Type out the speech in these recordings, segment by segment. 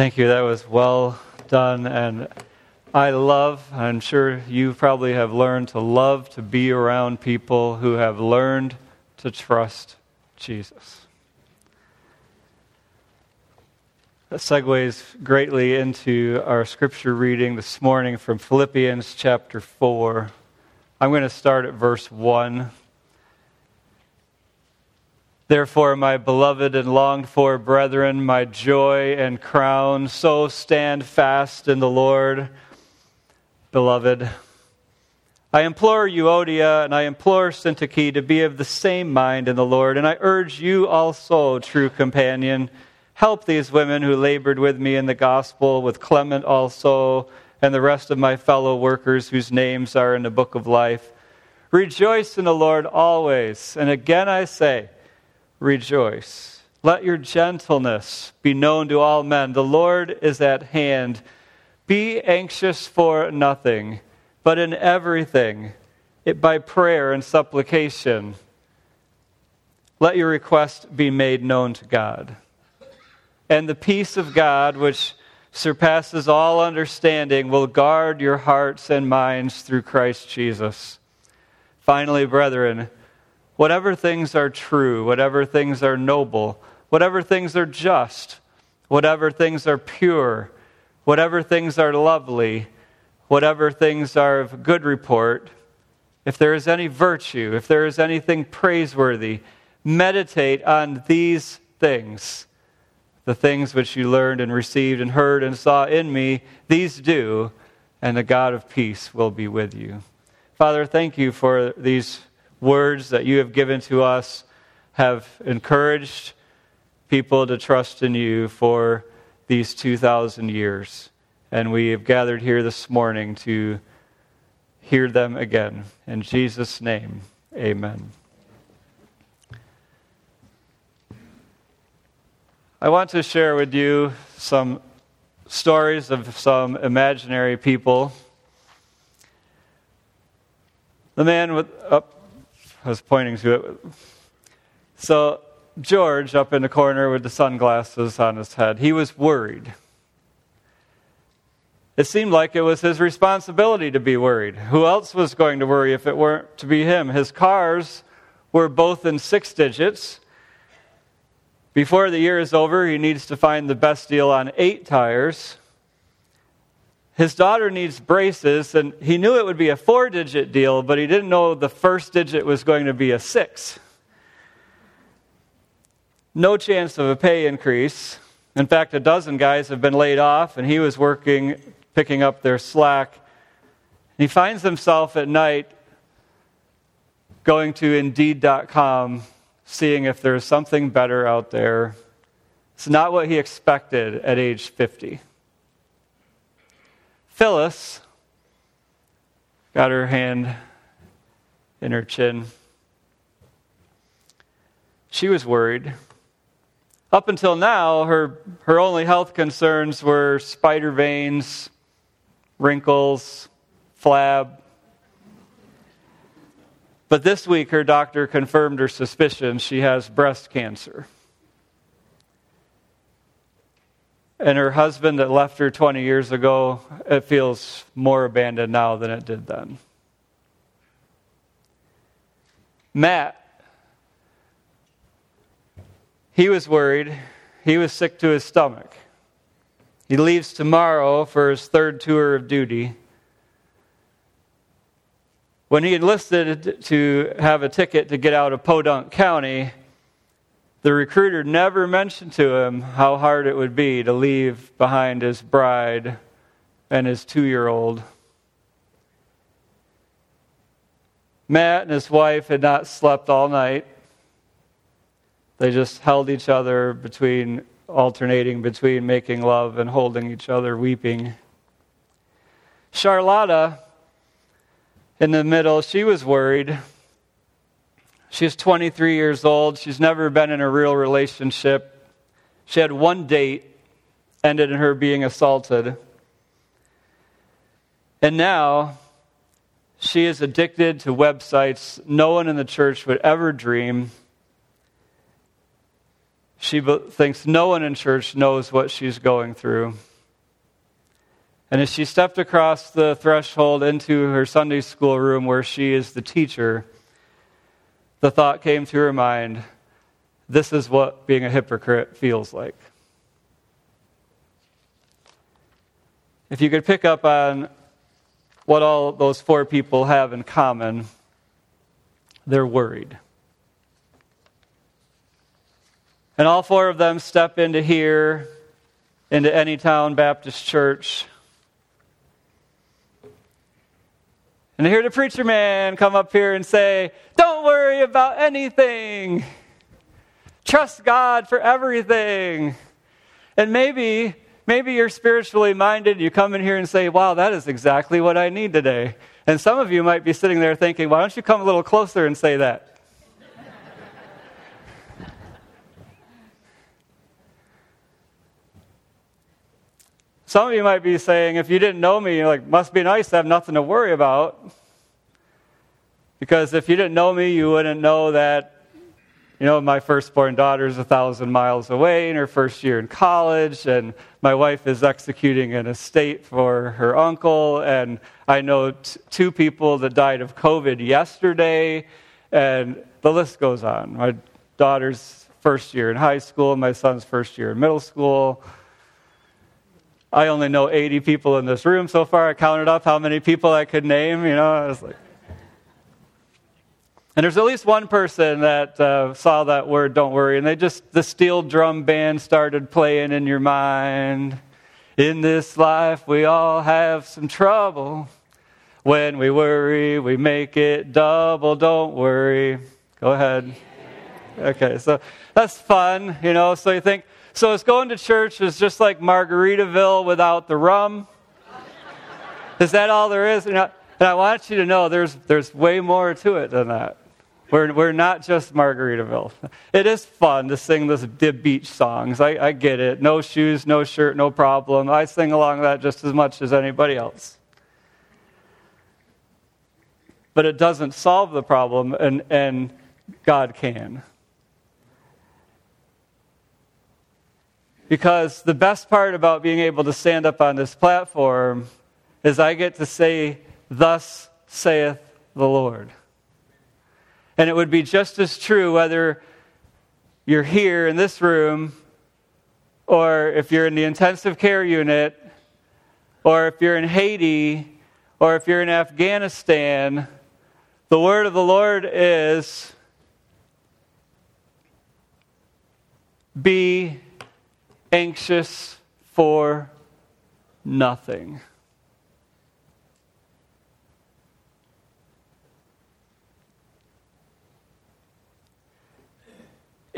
Thank you. That was well done. And I love, I'm sure you probably have learned to love to be around people who have learned to trust Jesus. That segues greatly into our scripture reading this morning from Philippians chapter 4. I'm going to start at verse 1. Therefore, my beloved and longed for brethren, my joy and crown, so stand fast in the Lord, beloved. I implore Euodia and I implore Syntyche to be of the same mind in the Lord, and I urge you also, true companion, help these women who labored with me in the gospel, with Clement also, and the rest of my fellow workers whose names are in the book of life. Rejoice in the Lord always. And again I say, rejoice. Let your gentleness be known to all men. The Lord is at hand. Be anxious for nothing, but in everything, it by prayer and supplication, let your request be made known to God. And the peace of God, which surpasses all understanding, will guard your hearts and minds through Christ Jesus. Finally, brethren, whatever things are true, whatever things are noble, whatever things are just, whatever things are pure, whatever things are lovely, whatever things are of good report, if there is any virtue, if there is anything praiseworthy, meditate on these things. The things which you learned and received and heard and saw in me, these do, and the God of peace will be with you. Father, thank you for these words that you have given to us have encouraged people to trust in you for these 2,000 years. And we have gathered here this morning to hear them again. In Jesus' name, amen. I want to share with you some stories of some imaginary people. The man with, up, I was pointing to it. So, George, up in the corner with the sunglasses on his head, he was worried. It seemed like it was his responsibility to be worried. Who else was going to worry if it weren't to be him? His cars were both in six digits. Before the year is over, he needs to find the best deal on eight tires. His daughter needs braces, and he knew it would be a four digit deal, but he didn't know the first digit was going to be a six. No chance of a pay increase. In fact, a dozen guys have been laid off, and he was working, picking up their slack. He finds himself at night going to Indeed.com, seeing if there's something better out there. It's not what he expected at age 50. Phyllis got her hand in her chin. She was worried. Up until now, her, her only health concerns were spider veins, wrinkles, flab. But this week, her doctor confirmed her suspicion she has breast cancer. And her husband that left her 20 years ago, it feels more abandoned now than it did then. Matt, he was worried. He was sick to his stomach. He leaves tomorrow for his third tour of duty. When he enlisted to have a ticket to get out of Podunk County, the recruiter never mentioned to him how hard it would be to leave behind his bride and his two year old. Matt and his wife had not slept all night. They just held each other between, alternating between making love and holding each other, weeping. Charlotta, in the middle, she was worried. She's 23 years old. She's never been in a real relationship. She had one date, ended in her being assaulted. And now she is addicted to websites no one in the church would ever dream. She thinks no one in church knows what she's going through. And as she stepped across the threshold into her Sunday school room where she is the teacher, the thought came to her mind this is what being a hypocrite feels like. If you could pick up on what all those four people have in common, they're worried. And all four of them step into here, into Anytown Baptist Church. And they hear the preacher man come up here and say, Don't worry about anything. Trust God for everything. And maybe, maybe you're spiritually minded. You come in here and say, Wow, that is exactly what I need today. And some of you might be sitting there thinking, Why don't you come a little closer and say that? Some of you might be saying, if you didn't know me, you like, must be nice to have nothing to worry about. Because if you didn't know me, you wouldn't know that you know, my firstborn daughter is a thousand miles away in her first year in college, and my wife is executing an estate for her uncle, and I know t- two people that died of COVID yesterday, and the list goes on. My daughter's first year in high school, my son's first year in middle school. I only know 80 people in this room so far. I counted up how many people I could name, you know, I was like. And there's at least one person that uh, saw that word, don't worry, and they just, the steel drum band started playing in your mind. In this life, we all have some trouble. When we worry, we make it double. Don't worry. Go ahead. Okay, so that's fun, you know. So you think, so it's going to church is just like Margaritaville without the rum? Is that all there is? You know, and I want you to know there's, there's way more to it than that. We're, we're not just Margaritaville. It is fun to sing this, the beach songs. I, I get it. No shoes, no shirt, no problem. I sing along that just as much as anybody else. But it doesn't solve the problem, and, and God can. Because the best part about being able to stand up on this platform is I get to say, Thus saith the Lord. And it would be just as true whether you're here in this room, or if you're in the intensive care unit, or if you're in Haiti, or if you're in Afghanistan. The word of the Lord is be anxious for nothing.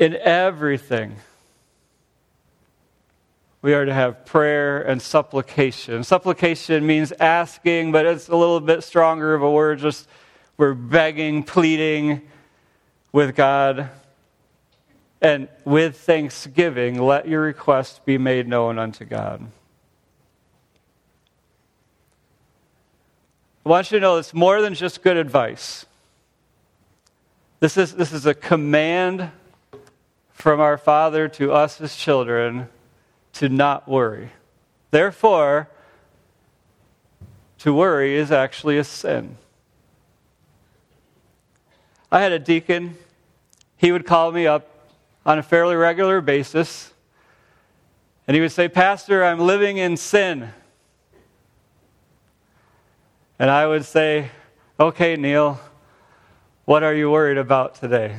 in everything, we are to have prayer and supplication. Supplication means asking, but it's a little bit stronger of a word. Just we're begging, pleading with God. And with thanksgiving, let your request be made known unto God. I want you to know it's more than just good advice. This is, this is a command from our Father to us as children to not worry. Therefore, to worry is actually a sin. I had a deacon, he would call me up on a fairly regular basis, and he would say, Pastor, I'm living in sin. And I would say, Okay, Neil, what are you worried about today?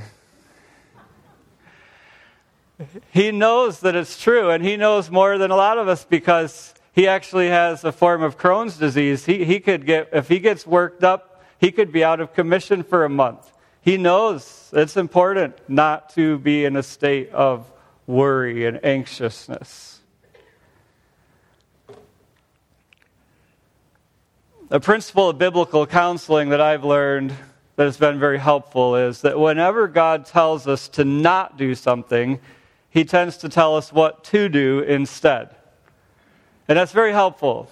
he knows that it's true, and he knows more than a lot of us because he actually has a form of Crohn's disease. He, he could get, if he gets worked up, he could be out of commission for a month. He knows it's important not to be in a state of worry and anxiousness. A principle of biblical counseling that I've learned that has been very helpful is that whenever God tells us to not do something, he tends to tell us what to do instead. And that's very helpful.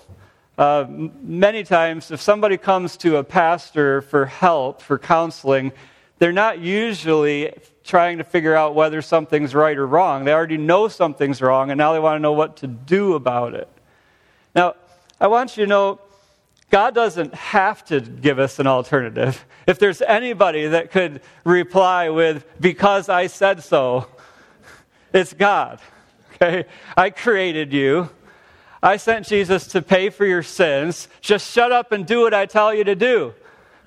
Uh, many times, if somebody comes to a pastor for help, for counseling, they're not usually trying to figure out whether something's right or wrong. They already know something's wrong, and now they want to know what to do about it. Now, I want you to know God doesn't have to give us an alternative. If there's anybody that could reply with, because I said so, it's God. Okay? I created you. I sent Jesus to pay for your sins. Just shut up and do what I tell you to do.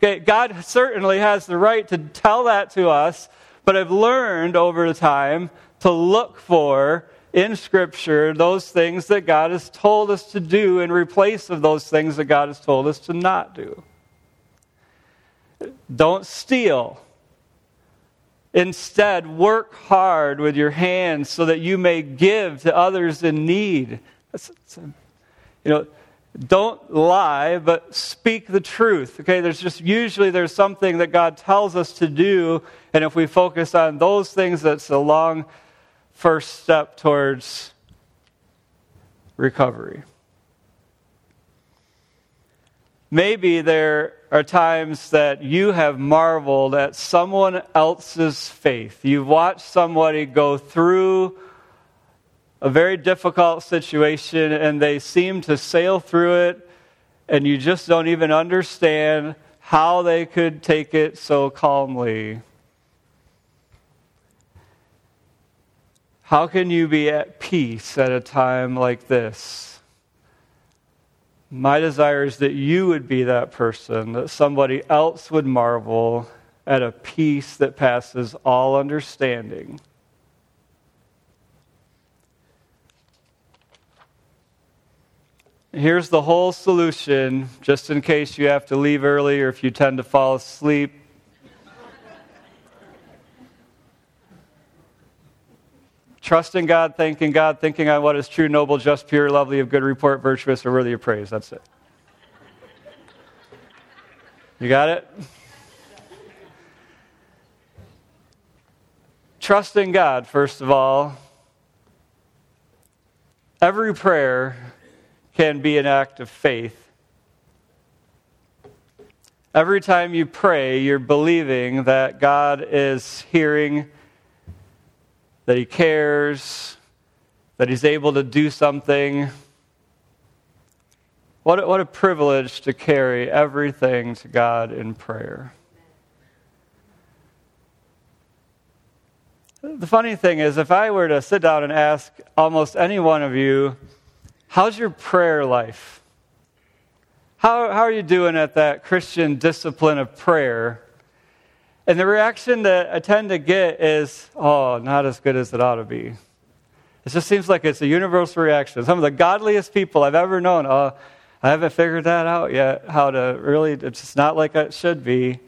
Okay, God certainly has the right to tell that to us, but I've learned over time to look for in Scripture those things that God has told us to do in replace of those things that God has told us to not do. Don't steal. Instead, work hard with your hands so that you may give to others in need. That's, that's, you know, don't lie, but speak the truth. Okay, there's just usually there's something that God tells us to do, and if we focus on those things, that's a long first step towards recovery. Maybe there are times that you have marveled at someone else's faith. You've watched somebody go through a very difficult situation and they seem to sail through it, and you just don't even understand how they could take it so calmly. How can you be at peace at a time like this? My desire is that you would be that person, that somebody else would marvel at a peace that passes all understanding. Here's the whole solution, just in case you have to leave early or if you tend to fall asleep. Trusting God, thanking God, thinking on what is true, noble, just, pure, lovely, of good report, virtuous, or worthy of praise. That's it. You got it? Trusting God, first of all. Every prayer can be an act of faith. Every time you pray, you're believing that God is hearing that He cares, that He's able to do something. What a, what a privilege to carry everything to God in prayer. The funny thing is, if I were to sit down and ask almost any one of you, how's your prayer life? How, how are you doing at that Christian discipline of prayer? And the reaction that I tend to get is, oh, not as good as it ought to be. It just seems like it's a universal reaction. Some of the godliest people I've ever known, oh, I haven't figured that out yet, how to really, it's just not like it should be.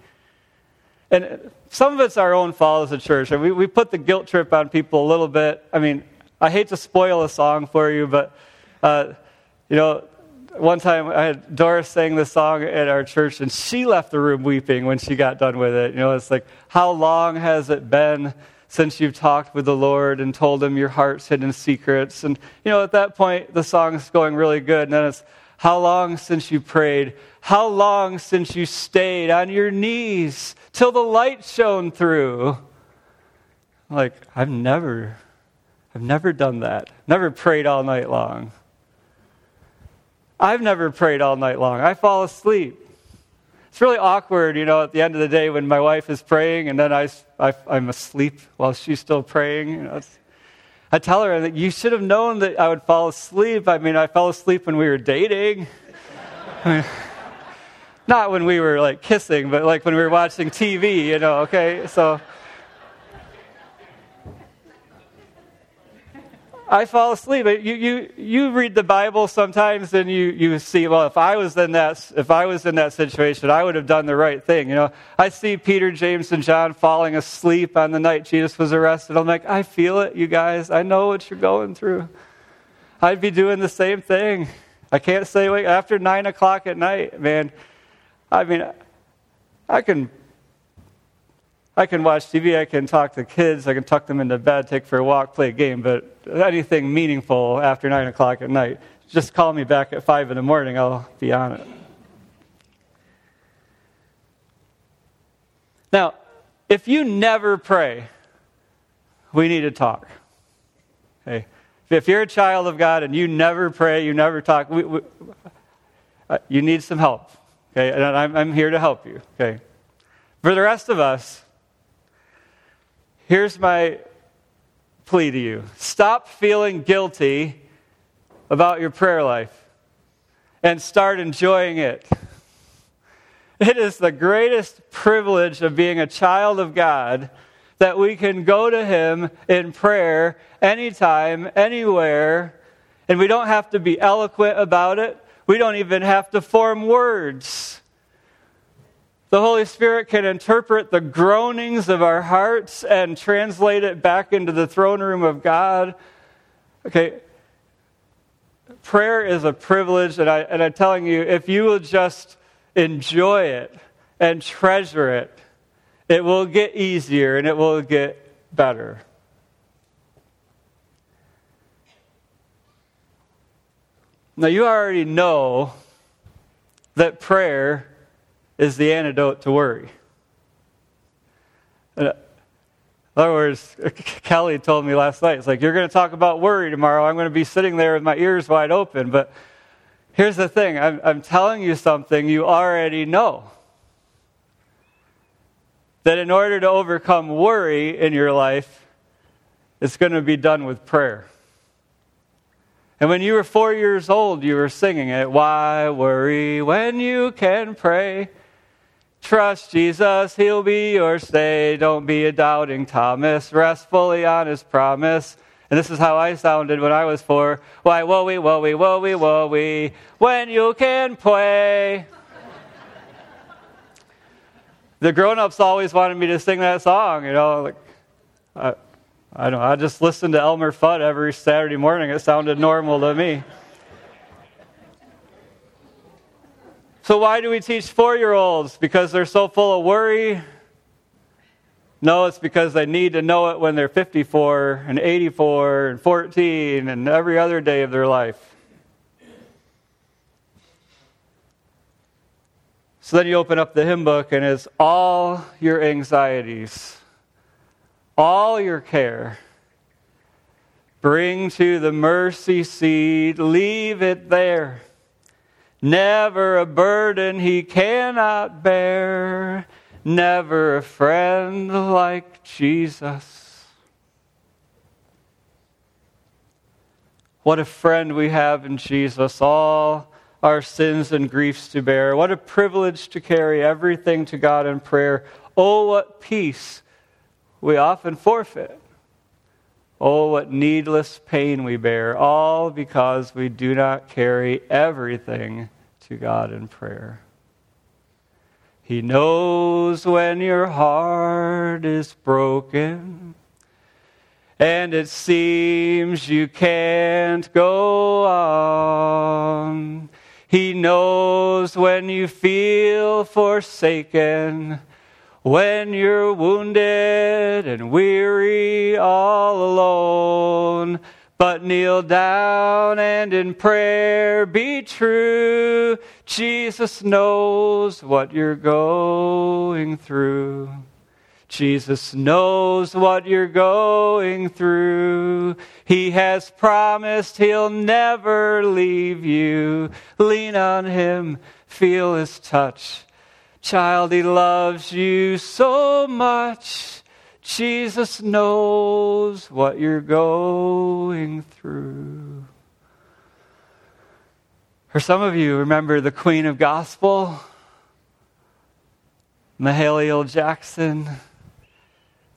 And some of it's our own fault as a church. We, we put the guilt trip on people a little bit. I mean, I hate to spoil a song for you, but, uh, you know, one time I had Doris sang the song at our church, and she left the room weeping when she got done with it. You know, it's like, how long has it been since you've talked with the Lord and told him your heart's hidden secrets? And, you know, at that point, the song's going really good. And then it's, how long since you prayed? How long since you stayed on your knees till the light shone through? Like, I've never, I've never done that. Never prayed all night long. I've never prayed all night long. I fall asleep. It's really awkward, you know, at the end of the day when my wife is praying and then I, I, am asleep while she's still praying. You know, I tell her that you should have known that I would fall asleep. I mean, I fell asleep when we were dating. not when we were like kissing, but like when we were watching TV, you know, okay? So I fall asleep. You, you, you read the Bible sometimes and you, you see, well, if I, was in that, if I was in that situation, I would have done the right thing. You know, I see Peter, James, and John falling asleep on the night Jesus was arrested. I'm like, I feel it, you guys. I know what you're going through. I'd be doing the same thing. I can't stay awake after 9 o'clock at night, man. I mean, I can I can watch TV, I can talk to kids, I can tuck them into bed, take for a walk, play a game, but anything meaningful after 9 o'clock at night, just call me back at 5 in the morning, I'll be on it. Now, if you never pray, we need to talk. Okay? If you're a child of God and you never pray, you never talk, we, we, uh, you need some help. Okay? And I'm, I'm here to help you. Okay? For the rest of us, here's my plea to you stop feeling guilty about your prayer life and start enjoying it. It is the greatest privilege of being a child of God that we can go to Him in prayer anytime, anywhere, and we don't have to be eloquent about it. We don't even have to form words. The Holy Spirit can interpret the groanings of our hearts and translate it back into the throne room of God. Okay, prayer is a privilege, and, I, and I'm telling you, if you will just enjoy it and treasure it, it will get easier and it will get better. Now, you already know that prayer is the antidote to worry. Uh, in other words, Kelly told me last night, it's like, you're going to talk about worry tomorrow. I'm going to be sitting there with my ears wide open. But here's the thing I'm, I'm telling you something you already know. That in order to overcome worry in your life, it's going to be done with prayer. And when you were four years old, you were singing it. Why worry when you can pray? Trust Jesus, He'll be your stay. Don't be a doubting Thomas. Rest fully on His promise. And this is how I sounded when I was four. Why, we, woe we, woe we, when you can play. the grown ups always wanted me to sing that song, you know. Like, I, I don't know, I just listened to Elmer Fudd every Saturday morning. It sounded normal to me. So, why do we teach four year olds? Because they're so full of worry? No, it's because they need to know it when they're 54 and 84 and 14 and every other day of their life. So then you open up the hymn book and it's all your anxieties all your care. Bring to the mercy seat, leave it there. Never a burden he cannot bear, never a friend like Jesus. What a friend we have in Jesus, all our sins and griefs to bear. What a privilege to carry everything to God in prayer. Oh, what peace we often forfeit. Oh, what needless pain we bear, all because we do not carry everything to God in prayer. He knows when your heart is broken and it seems you can't go on. He knows when you feel forsaken when you're wounded and weary, all alone, but kneel down and in prayer be true. Jesus knows what you're going through. Jesus knows what you're going through. He has promised he'll never leave you. Lean on him, feel his touch Child, He loves you so much. Jesus knows what you're going through. For some of you, remember the Queen of Gospel, Mahalia Jackson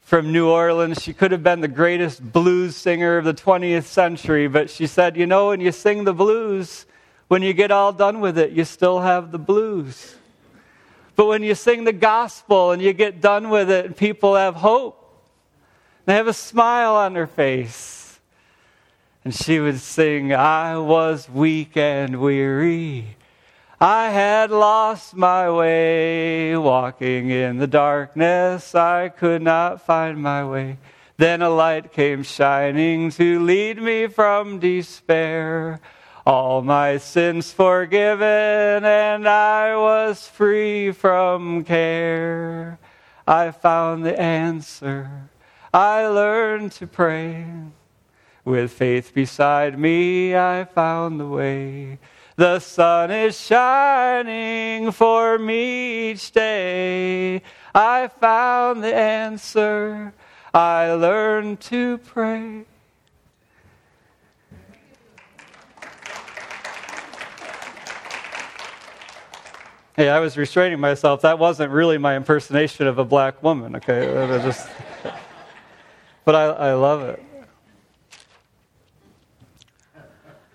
from New Orleans. She could have been the greatest blues singer of the 20th century, but she said, You know, when you sing the blues, when you get all done with it, you still have the blues. But when you sing the gospel and you get done with it and people have hope, they have a smile on their face. And she would sing, I was weak and weary. I had lost my way, walking in the darkness. I could not find my way. Then a light came shining to lead me from despair all my sins forgiven, and I was free from care. I found the answer. I learned to pray. With faith beside me, I found the way. The sun is shining for me each day. I found the answer. I learned to pray. Hey, I was restraining myself. That wasn't really my impersonation of a black woman, okay? Just, but I, I love it.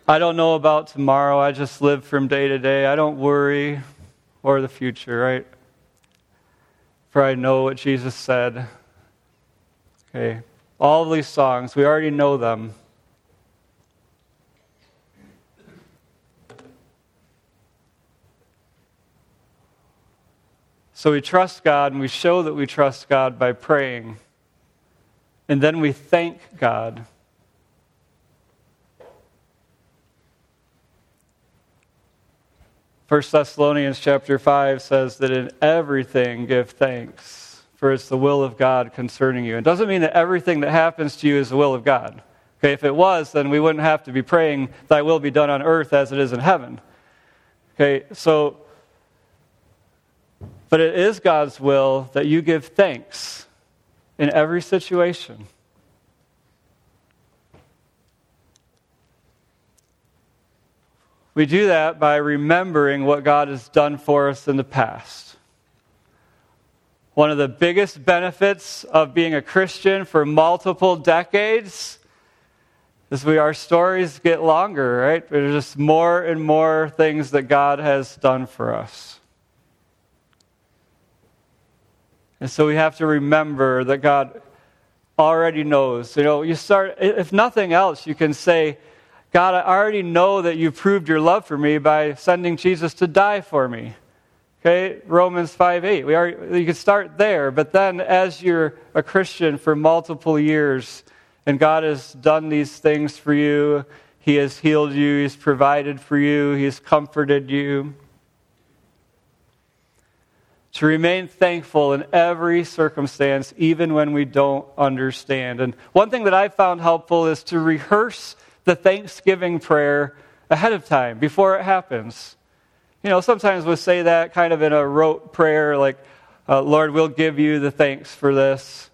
I don't know about tomorrow. I just live from day to day. I don't worry or the future, right? For I know what Jesus said. Okay. All these songs, we already know them. So we trust God and we show that we trust God by praying. And then we thank God. First Thessalonians chapter 5 says that in everything give thanks, for it's the will of God concerning you. It doesn't mean that everything that happens to you is the will of God. Okay, if it was, then we wouldn't have to be praying, Thy will be done on earth as it is in heaven. Okay, so but it is God's will that you give thanks in every situation. We do that by remembering what God has done for us in the past. One of the biggest benefits of being a Christian for multiple decades is we our stories get longer, right? There's just more and more things that God has done for us. And so we have to remember that God already knows. You know, you start, if nothing else, you can say, God, I already know that you proved your love for me by sending Jesus to die for me. Okay, Romans 5 8. We are, you can start there, but then as you're a Christian for multiple years and God has done these things for you, He has healed you, He's provided for you, He's comforted you to remain thankful in every circumstance, even when we don't understand. And one thing that I found helpful is to rehearse the Thanksgiving prayer ahead of time, before it happens. You know, sometimes we'll say that kind of in a rote prayer, like, uh, Lord, we'll give you the thanks for this.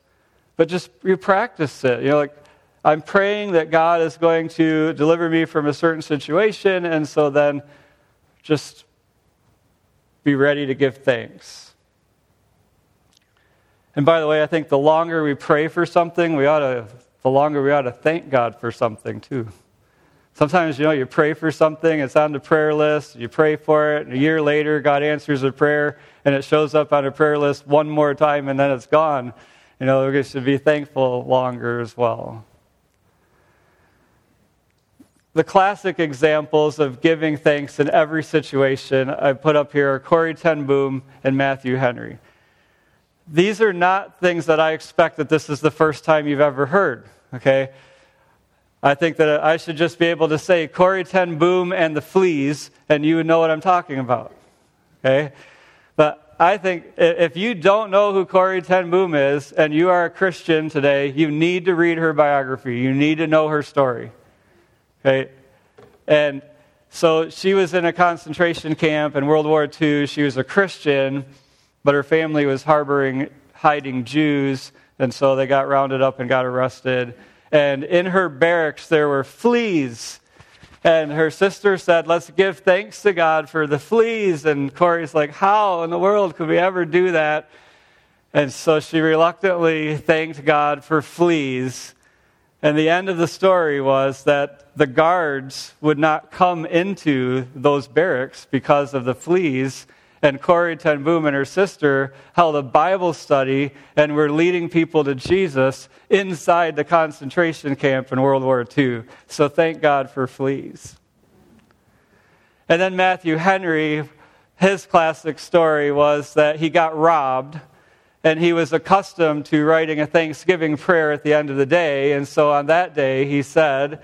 But just you practice it. You know, like, I'm praying that God is going to deliver me from a certain situation, and so then just be ready to give thanks. And by the way, I think the longer we pray for something, we ought to, the longer we ought to thank God for something too. Sometimes, you know, you pray for something, it's on the prayer list, you pray for it, and a year later, God answers a prayer, and it shows up on a prayer list one more time, and then it's gone. You know, we should be thankful longer as well. The classic examples of giving thanks in every situation I put up here are Corrie ten Boom and Matthew Henry these are not things that I expect that this is the first time you've ever heard, okay? I think that I should just be able to say Corrie ten Boom and the fleas, and you would know what I'm talking about, okay? But I think if you don't know who Corrie ten Boom is, and you are a Christian today, you need to read her biography. You need to know her story, okay? And so she was in a concentration camp in World War II. She was a Christian but her family was harboring, hiding Jews, and so they got rounded up and got arrested. And in her barracks, there were fleas. And her sister said, Let's give thanks to God for the fleas. And Corrie's like, How in the world could we ever do that? And so she reluctantly thanked God for fleas. And the end of the story was that the guards would not come into those barracks because of the fleas and Corrie ten Boom and her sister held a Bible study and were leading people to Jesus inside the concentration camp in World War II. So thank God for fleas. And then Matthew Henry, his classic story was that he got robbed and he was accustomed to writing a Thanksgiving prayer at the end of the day. And so on that day, he said,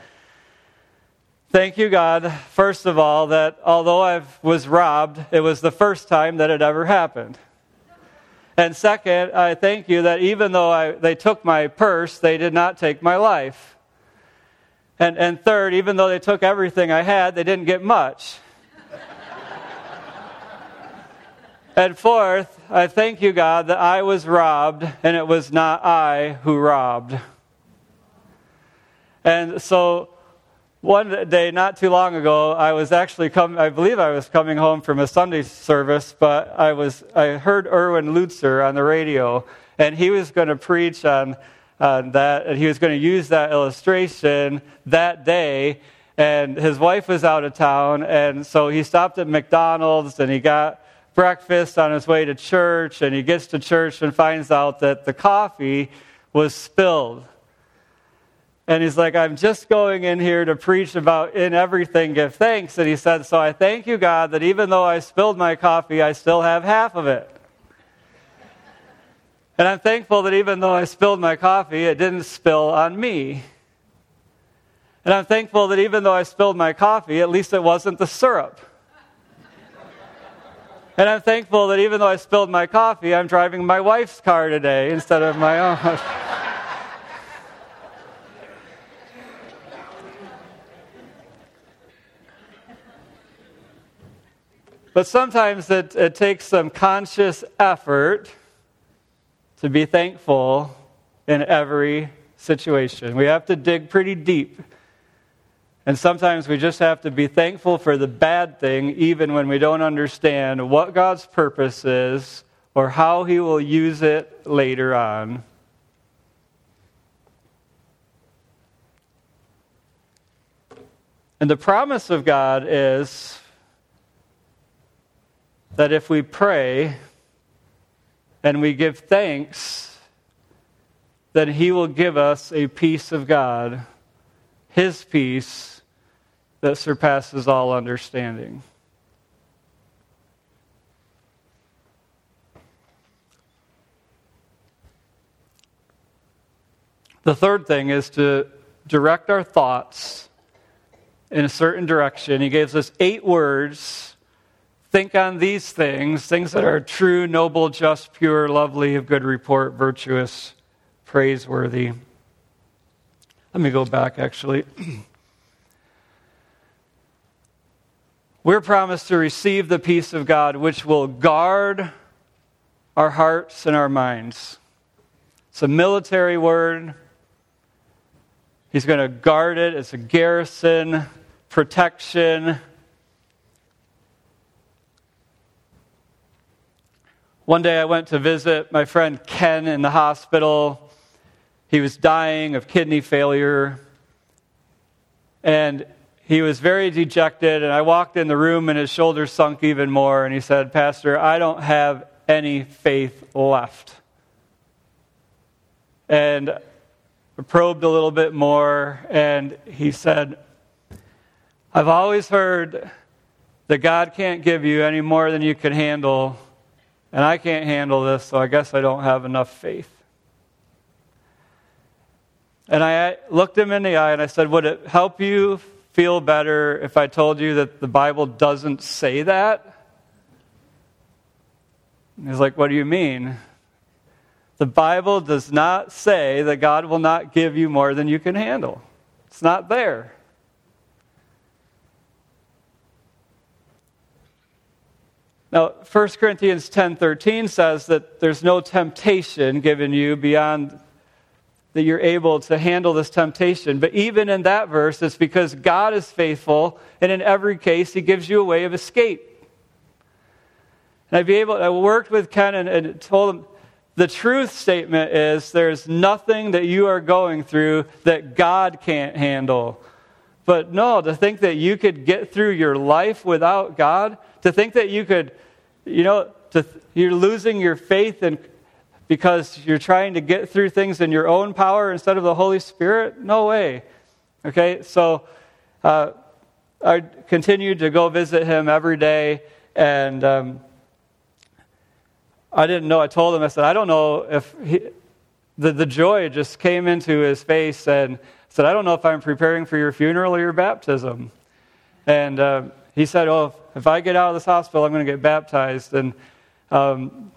Thank you, God, first of all, that although I was robbed, it was the first time that it ever happened. And second, I thank you that even though I, they took my purse, they did not take my life. And, and third, even though they took everything I had, they didn't get much. and fourth, I thank you, God, that I was robbed and it was not I who robbed. And so one day, not too long ago, I was actually coming, I believe I was coming home from a Sunday service, but I was, I heard Erwin Lutzer on the radio, and he was going to preach on, on that, and he was going to use that illustration that day, and his wife was out of town, and so he stopped at McDonald's, and he got breakfast on his way to church, and he gets to church and finds out that the coffee was spilled and he's like, I'm just going in here to preach about in everything give thanks. And he said, So I thank you, God, that even though I spilled my coffee, I still have half of it. And I'm thankful that even though I spilled my coffee, it didn't spill on me. And I'm thankful that even though I spilled my coffee, at least it wasn't the syrup. And I'm thankful that even though I spilled my coffee, I'm driving my wife's car today instead of my own. But sometimes it, it takes some conscious effort to be thankful in every situation. We have to dig pretty deep. And sometimes we just have to be thankful for the bad thing, even when we don't understand what God's purpose is or how He will use it later on. And the promise of God is that if we pray and we give thanks, then He will give us a peace of God, His peace that surpasses all understanding. The third thing is to direct our thoughts in a certain direction. He gives us eight words Think on these things, things that are true, noble, just, pure, lovely, of good report, virtuous, praiseworthy. Let me go back, actually. We're promised to receive the peace of God, which will guard our hearts and our minds. It's a military word. He's going to guard it. It's a garrison, protection, One day I went to visit my friend Ken in the hospital. He was dying of kidney failure. And he was very dejected. And I walked in the room and his shoulders sunk even more. And he said, Pastor, I don't have any faith left. And I probed a little bit more. And he said, I've always heard that God can't give you any more than you can handle and I can't handle this, so I guess I don't have enough faith. And I looked him in the eye and I said, Would it help you feel better if I told you that the Bible doesn't say that? he's like, What do you mean? The Bible does not say that God will not give you more than you can handle. It's not there. Now, 1 Corinthians 10:13 says that there's no temptation given you beyond that you're able to handle this temptation. But even in that verse, it's because God is faithful, and in every case, He gives you a way of escape. And I'd be able, I worked with Ken and, and told him the truth statement is there's nothing that you are going through that God can't handle. But no, to think that you could get through your life without God, to think that you could, you know, to, you're losing your faith and because you're trying to get through things in your own power instead of the Holy Spirit? No way. Okay, so uh, I continued to go visit him every day, and um, I didn't know. I told him, I said, I don't know if he, the, the joy just came into his face and said, I don't know if I'm preparing for your funeral or your baptism. And uh, he said, Oh, if I get out of this hospital, I'm going to get baptized. And um,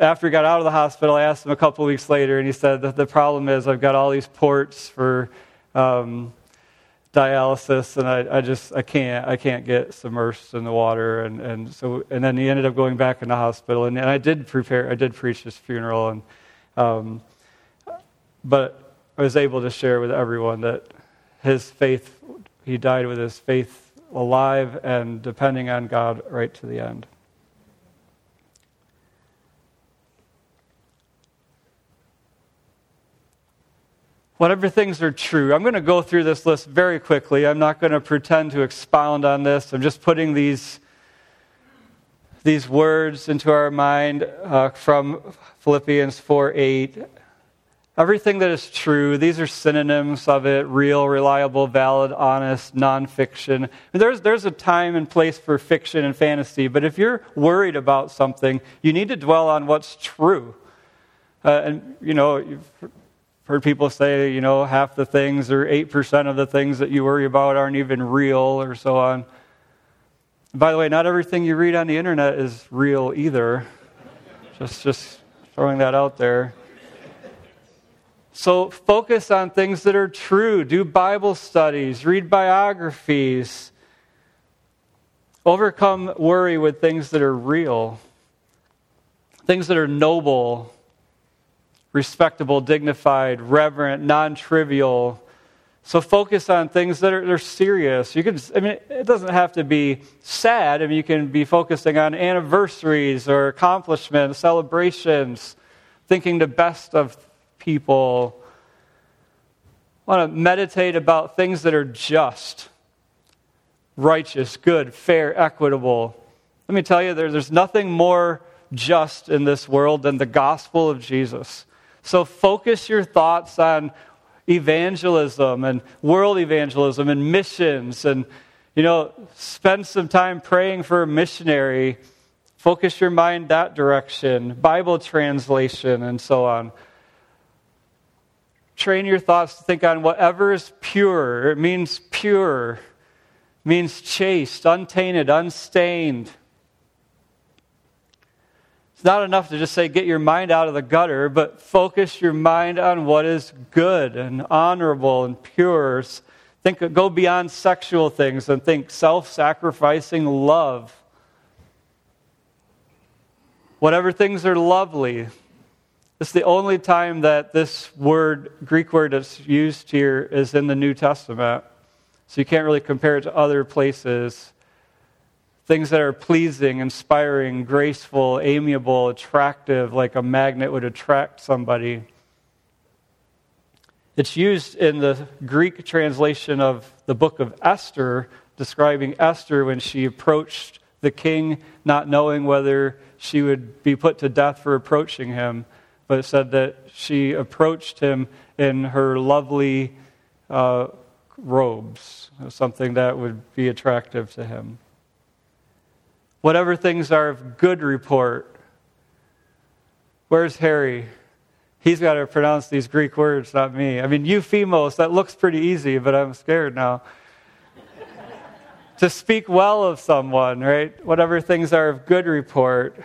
after he got out of the hospital, I asked him a couple weeks later, and he said that the problem is I've got all these ports for um, dialysis, and I, I just I can't I can't get immersed in the water, and, and so and then he ended up going back in the hospital, and, and I did prepare I did preach his funeral, and um, but I was able to share with everyone that his faith he died with his faith alive and depending on God right to the end. whatever things are true. I'm going to go through this list very quickly. I'm not going to pretend to expound on this. I'm just putting these, these words into our mind uh, from Philippians 4 8. Everything that is true, these are synonyms of it real, reliable, valid, honest, nonfiction. There's, there's a time and place for fiction and fantasy, but if you're worried about something, you need to dwell on what's true. Uh, and, you know, you've heard people say, you know, half the things or 8% of the things that you worry about aren't even real or so on. By the way, not everything you read on the internet is real either. just, just throwing that out there. So focus on things that are true. Do Bible studies, read biographies. Overcome worry with things that are real, things that are noble, respectable, dignified, reverent, non trivial. So focus on things that are, are, serious. You can, I mean, it doesn't have to be sad. I mean, you can be focusing on anniversaries or accomplishments, celebrations, thinking the best of people. Want to meditate about things that are just, righteous, good, fair, equitable. Let me tell you, there, there's nothing more just in this world than the gospel of Jesus. So focus your thoughts on evangelism and world evangelism and missions and you know spend some time praying for a missionary focus your mind that direction bible translation and so on train your thoughts to think on whatever is pure it means pure it means chaste untainted unstained it's not enough to just say, get your mind out of the gutter, but focus your mind on what is good and honorable and pure. Think, go beyond sexual things and think self sacrificing love. Whatever things are lovely. It's the only time that this word, Greek word that's used here, is in the New Testament. So you can't really compare it to other places things that are pleasing, inspiring, graceful, amiable, attractive, like a magnet would attract somebody. It's used in the Greek translation of the book of Esther, describing Esther when she approached the king, not knowing whether she would be put to death for approaching him. But it said that she approached him in her lovely uh, robes, something that would be attractive to him whatever things are of good report. Where's Harry? He's got to pronounce these Greek words, not me. I mean, euphemos, that looks pretty easy, but I'm scared now. to speak well of someone, right? Whatever things are of good report.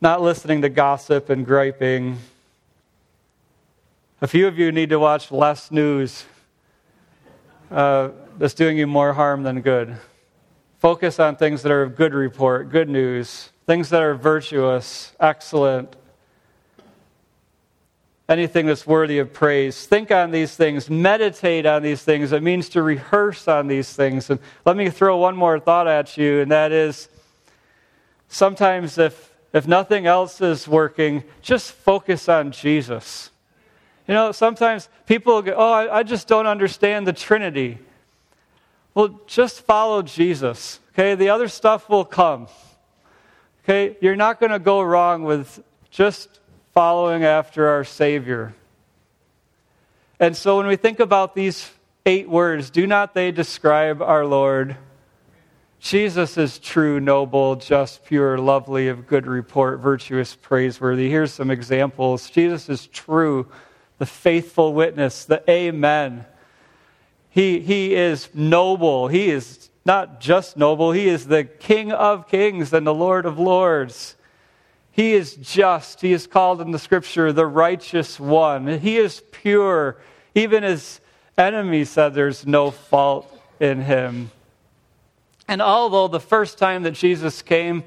Not listening to gossip and griping. A few of you need to watch less news. Uh, that's doing you more harm than good. Focus on things that are of good report, good news, things that are virtuous, excellent, anything that's worthy of praise. Think on these things, meditate on these things. It means to rehearse on these things. And let me throw one more thought at you, and that is sometimes if, if nothing else is working, just focus on Jesus. You know, sometimes people go, oh, I, just don't understand the Trinity. Well, just follow Jesus. Okay, the other stuff will come. Okay, you're not going to go wrong with just following after our Savior. And so when we think about these eight words, do not they describe our Lord? Jesus is true, noble, just, pure, lovely, of good report, virtuous, praiseworthy. Here's some examples. Jesus is true, the faithful witness, the Amen he, he is noble. He is not just noble, he is the King of kings and the Lord of lords. He is just. He is called in the scripture the righteous one. He is pure. Even his enemies said there's no fault in him. And although the first time that Jesus came,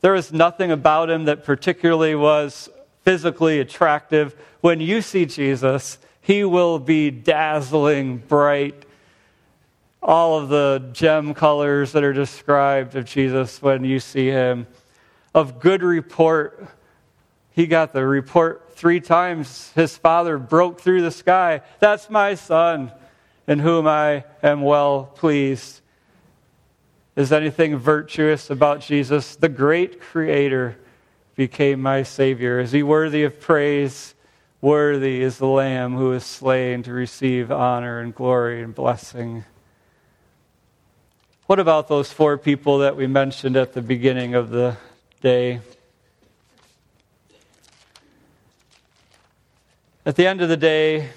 there was nothing about him that particularly was physically attractive, when you see Jesus, he will be dazzling, bright, all of the gem colors that are described of Jesus when you see him of good report. He got the report three times. His father broke through the sky. That's my son, in whom I am well pleased. Is anything virtuous about Jesus? The great creator became my Savior. Is he worthy of praise? Worthy is the Lamb who is slain to receive honor and glory and blessing. What about those four people that we mentioned at the beginning of the day. At the end of the day,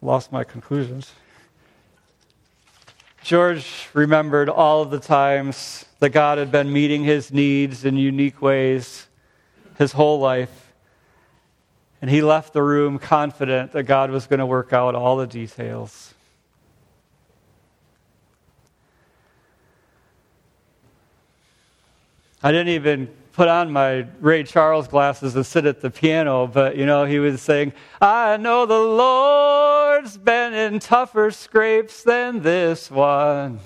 lost my conclusions. George remembered all of the times that God had been meeting his needs in unique ways his whole life. And he left the room confident that God was going to work out all the details. I didn't even put on my Ray Charles glasses and sit at the piano, but you know, he was saying, I know the Lord's been in tougher scrapes than this one.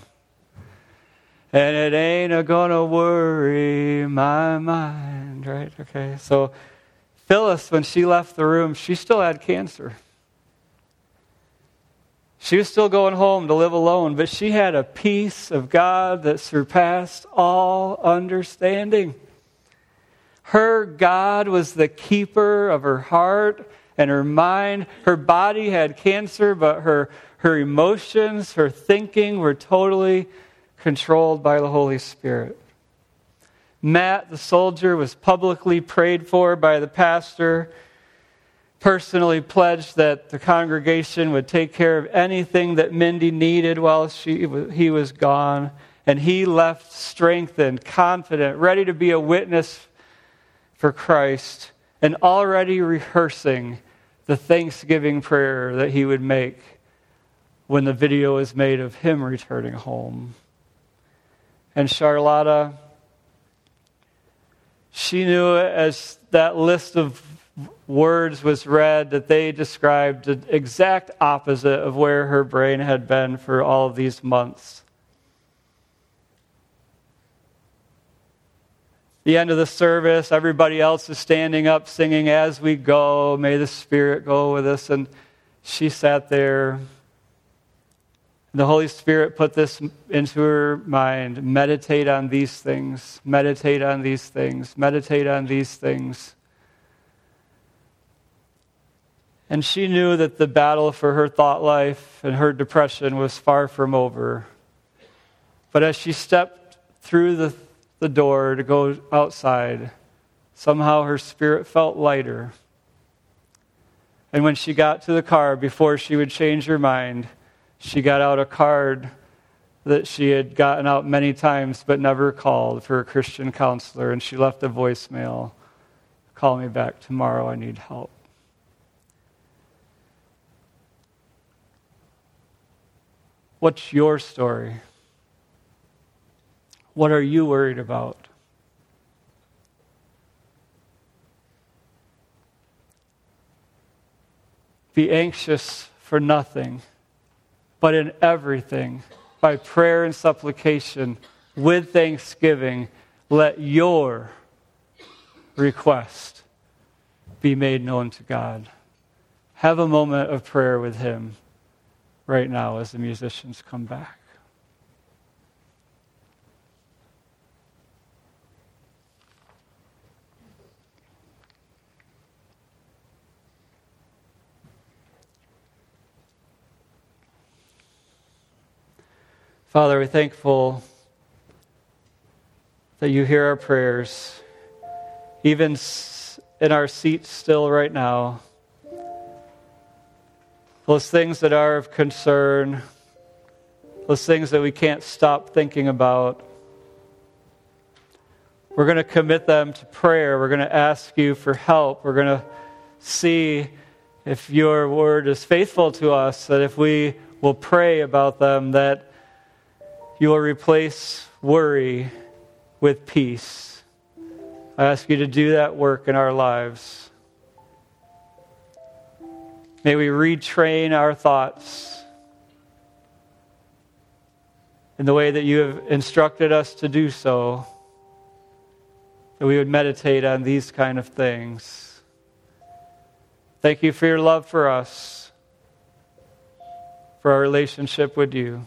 And it ain't a gonna worry my mind, right? Okay, so Phyllis, when she left the room, she still had cancer. She was still going home to live alone, but she had a peace of God that surpassed all understanding. Her God was the keeper of her heart and her mind. Her body had cancer, but her, her emotions, her thinking were totally controlled by the Holy Spirit. Matt, the soldier, was publicly prayed for by the pastor personally pledged that the congregation would take care of anything that Mindy needed while she, he was gone. And he left strengthened, confident, ready to be a witness for Christ, and already rehearsing the Thanksgiving prayer that he would make when the video is made of him returning home. And Charlotta, she knew as that list of words was read that they described the exact opposite of where her brain had been for all these months. The end of the service, everybody else is standing up singing as we go, may the Spirit go with us. And she sat there. The Holy Spirit put this into her mind meditate on these things, meditate on these things, meditate on these things. And she knew that the battle for her thought life and her depression was far from over. But as she stepped through the, the door to go outside, somehow her spirit felt lighter. And when she got to the car, before she would change her mind, she got out a card that she had gotten out many times but never called for a Christian counselor, and she left a voicemail Call me back tomorrow, I need help. What's your story? What are you worried about? Be anxious for nothing, but in everything, by prayer and supplication, with thanksgiving, let your request be made known to God. Have a moment of prayer with Him right now as the musicians come back. Father, we're thankful that you hear our prayers, even in our seats still right now those things that are of concern, those things that we can't stop thinking about. we're going to commit them to prayer. We're going to ask you for help. We're going to see if your word is faithful to us, that if we will pray about them, that you will replace worry with peace. I ask you to do that work in our lives. May we retrain our thoughts in the way that you have instructed us to do so, that we would meditate on these kind of things. Thank you for your love for us, for our relationship with you.